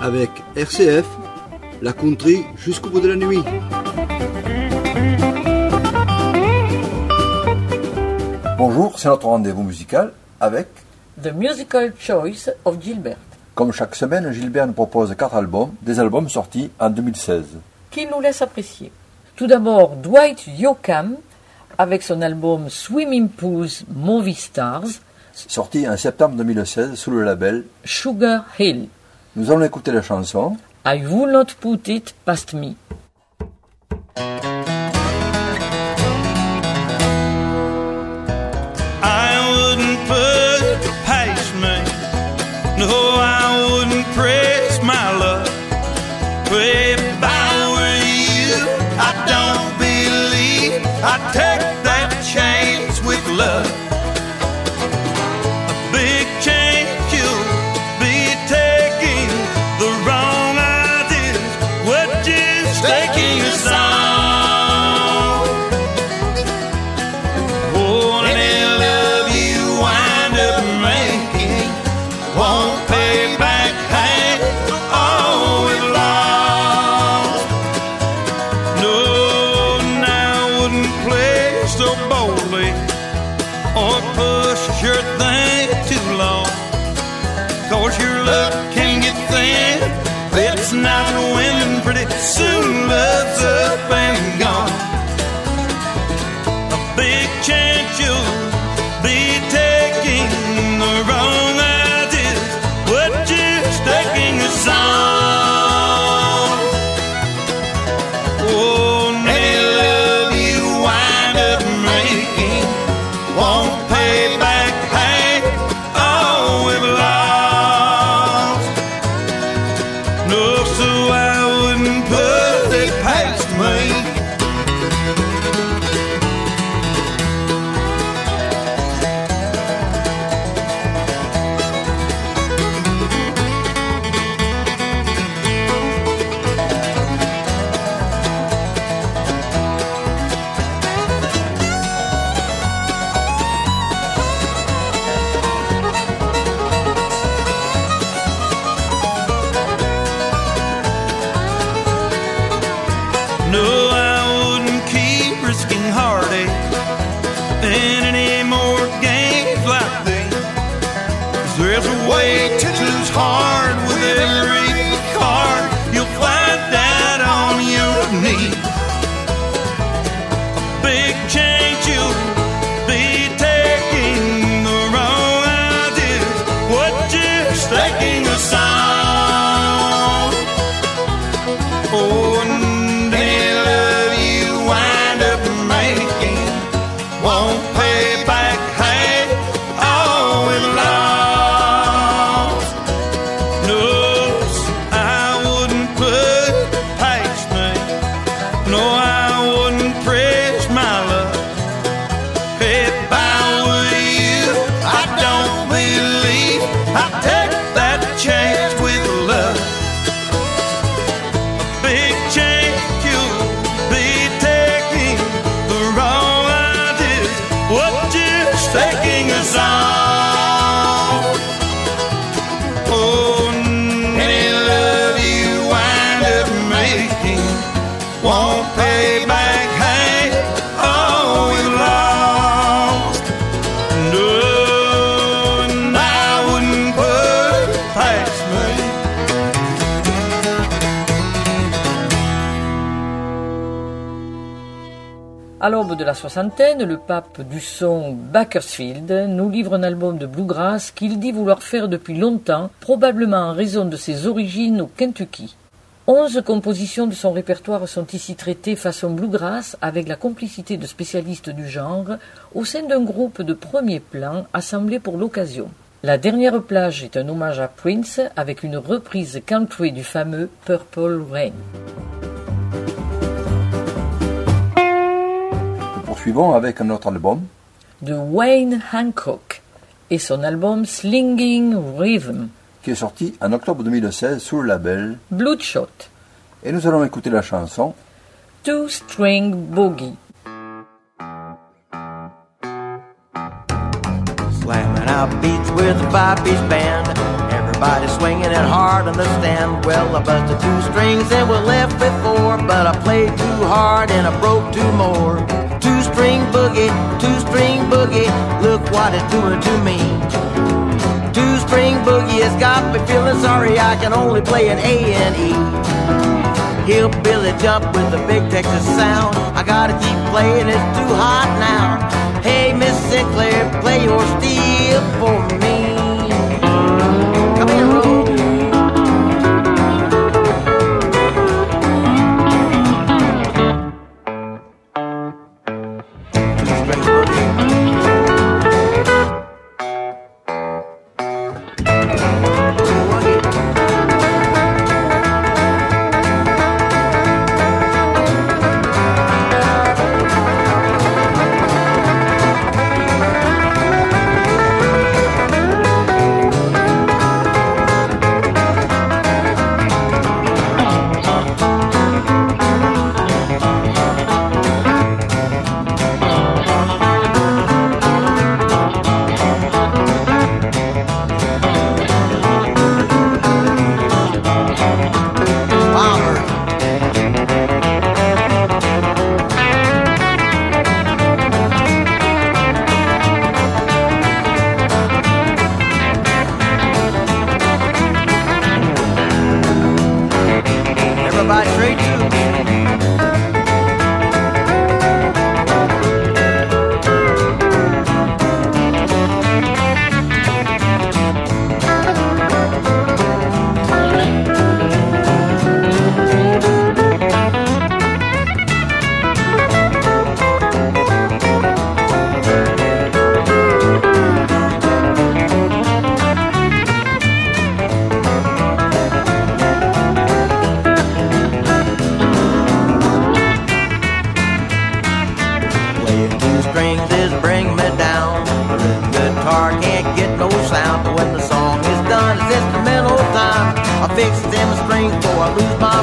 avec RCF, la country jusqu'au bout de la nuit. Bonjour, c'est notre rendez-vous musical avec The Musical Choice of Gilbert. Comme chaque semaine, Gilbert nous propose quatre albums, des albums sortis en 2016. Qui nous laisse apprécier. Tout d'abord, Dwight Yoakam avec son album Swimming Pools Movie Stars, sorti en septembre 2016 sous le label Sugar Hill. Nous allons écouter la chanson I Will Not Put It Past Me. enough so I wouldn't put it past me. No, I wouldn't keep risking heartache in any more games like these. There's a way to lose heart. L'aube de la soixantaine, le pape du son Bakersfield nous livre un album de bluegrass qu'il dit vouloir faire depuis longtemps, probablement en raison de ses origines au Kentucky. Onze compositions de son répertoire sont ici traitées façon bluegrass avec la complicité de spécialistes du genre au sein d'un groupe de premier plan assemblé pour l'occasion. La dernière plage est un hommage à Prince avec une reprise country du fameux Purple Rain. Suivons avec un autre album de Wayne Hancock et son album Slinging Rhythm qui est sorti en octobre 2016 sous le label Bloodshot. Et nous allons écouter la chanson Two String Boogie. Slamming out beats with a five-piece band. Everybody swinging it hard on the stand. Well, I busted two strings and was left with four, but I played too hard and I broke two more. Two string boogie, two string boogie, look what it's doing to me. Two string boogie has got me feeling sorry I can only play an A and E. Hillbilly jump with the big Texas sound. I gotta keep playing, it's too hot now. Hey, Miss Sinclair, play your steel for me.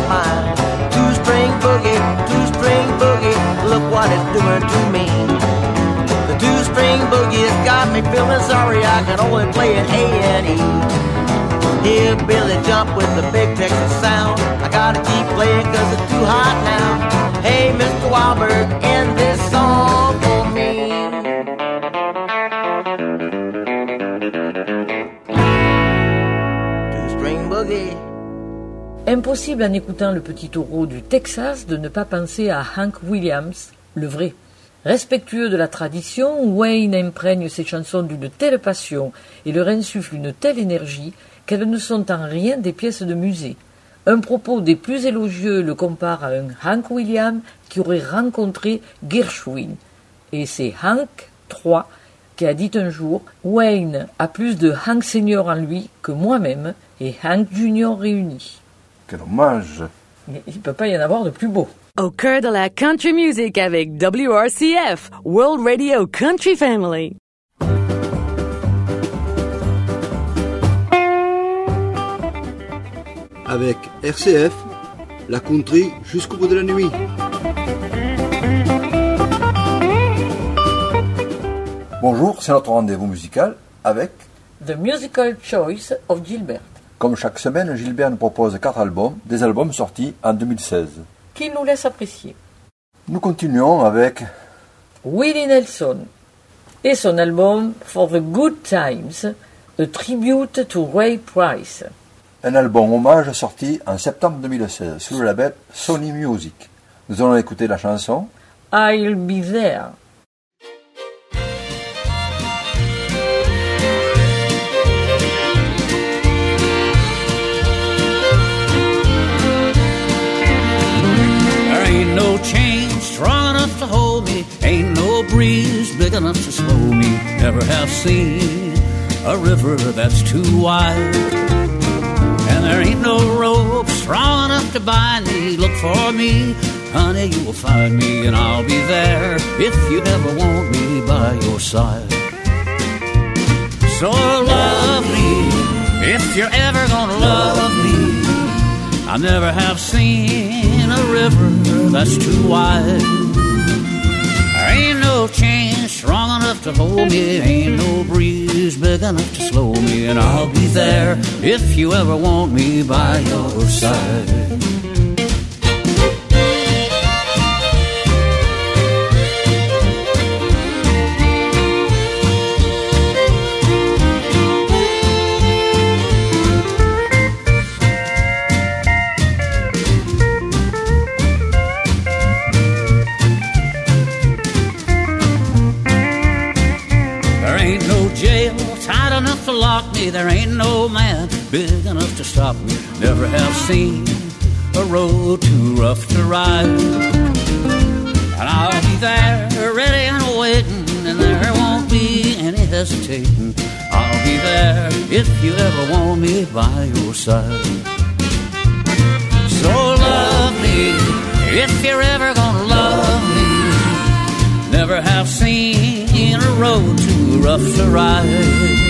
My. Two string boogie, two string boogie. Look what it's doing to me. The two string boogie has got me feeling sorry. I can only play an A and E. Here, Billy jump with the big Texas sound. I gotta keep playing cause it's too hot now. Hey, Mr. Wilberg, end this song Impossible en écoutant le petit taureau du Texas de ne pas penser à Hank Williams, le vrai. Respectueux de la tradition, Wayne imprègne ses chansons d'une telle passion et leur insuffle une telle énergie qu'elles ne sont en rien des pièces de musée. Un propos des plus élogieux le compare à un Hank Williams qui aurait rencontré Gershwin. Et c'est Hank III qui a dit un jour Wayne a plus de Hank Senior en lui que moi-même et Hank Junior réunis. Quel hommage Mais il ne peut pas y en avoir de plus beau. Au cœur de la country music avec WRCF, World Radio Country Family. Avec RCF, la country jusqu'au bout de la nuit. Bonjour, c'est notre rendez-vous musical avec, The Musical Choice of Gilbert, comme chaque semaine, Gilbert nous propose quatre albums, des albums sortis en 2016. qu'il nous laisse apprécier. Nous continuons avec Willie Nelson et son album For the Good Times, a tribute to Ray Price. un album hommage sorti en septembre 2016 sous le label Sony Music. Nous allons écouter la chanson I'll be there. No chain strong enough to hold me, ain't no breeze big enough to slow me. Never have seen a river that's too wide. And there ain't no rope strong enough to bind me. Look for me, honey, you will find me, and I'll be there if you ever want me by your side. So love me if you're ever gonna love me. I never have seen a river that's too wide. There ain't no chain strong enough to hold me, ain't no breeze big enough to slow me, and I'll be there if you ever want me by your side. Lock me. There ain't no man big enough to stop me. Never have seen a road too rough to ride. And I'll be there, ready and waiting, and there won't be any hesitating. I'll be there if you ever want me by your side. So love me if you're ever gonna love me. Never have seen a road too rough to ride.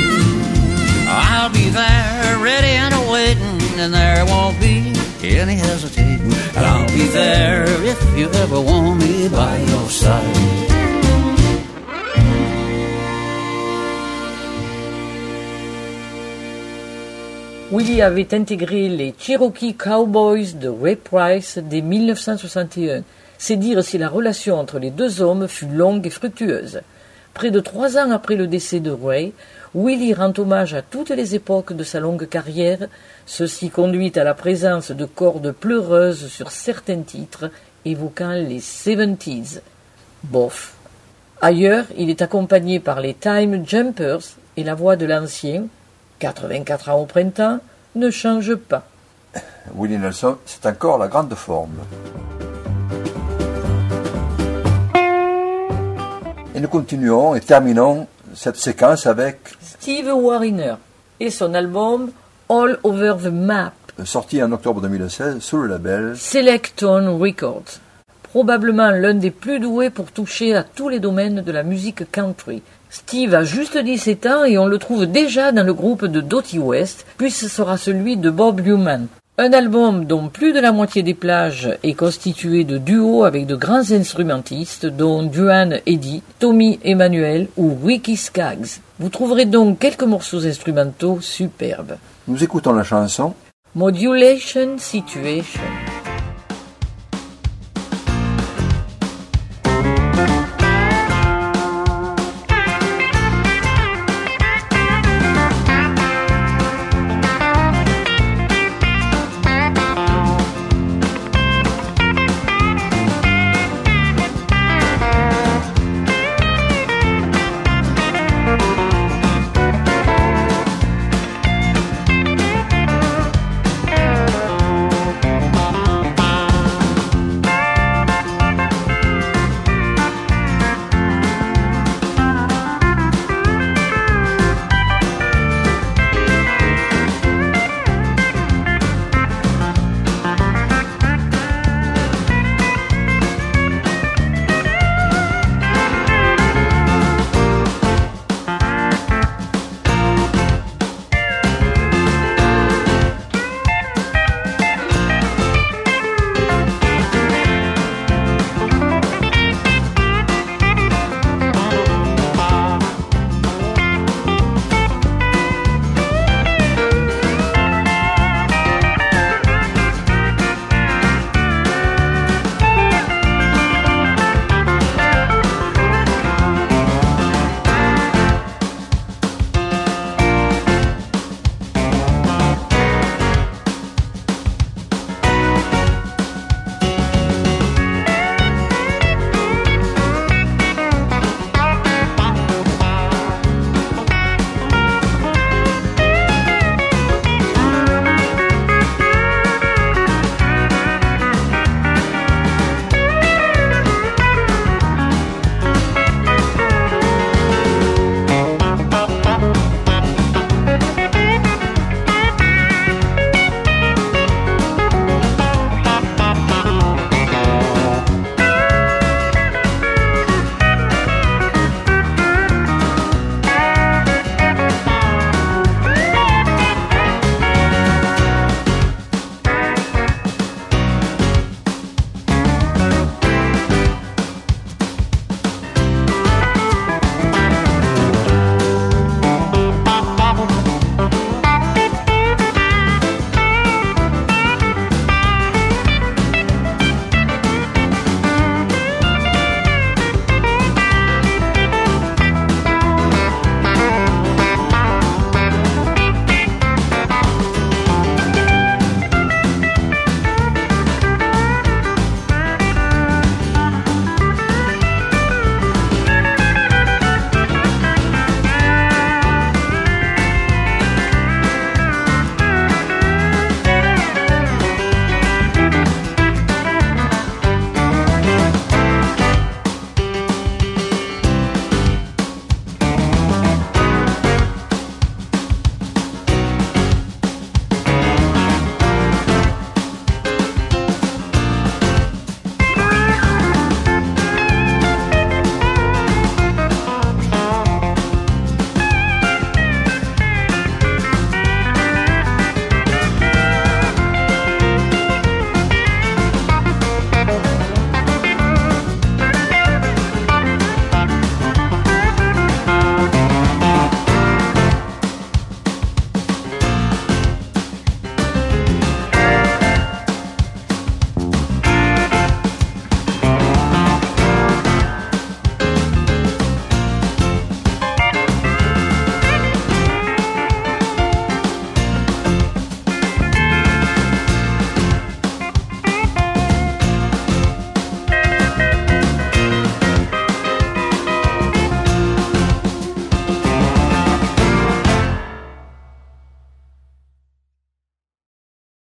Willie avait intégré les Cherokee Cowboys de Ray Price dès 1961. C'est dire si la relation entre les deux hommes fut longue et fructueuse. Près de trois ans après le décès de Ray, Willie rend hommage à toutes les époques de sa longue carrière, ceci conduit à la présence de cordes pleureuses sur certains titres évoquant les 70s. Bof. Ailleurs, il est accompagné par les Time Jumpers et la voix de l'ancien, 84 ans au printemps, ne change pas. Willie Nelson, c'est encore la grande forme. Et nous continuons et terminons cette séquence avec, Steve Wariner et son album All Over the Map, sorti en octobre 2016 sous le label Selectone Records. Probablement l'un des plus doués pour toucher à tous les domaines de la musique country. Steve a juste 17 ans et on le trouve déjà dans le groupe de Dottie West, puis ce sera celui de Bob Newman. Un album dont plus de la moitié des plages est constitué de duos avec de grands instrumentistes dont Duane Eddy, Tommy Emmanuel ou Ricky Skaggs. Vous trouverez donc quelques morceaux instrumentaux superbes. Nous écoutons la chanson Modulation Situation.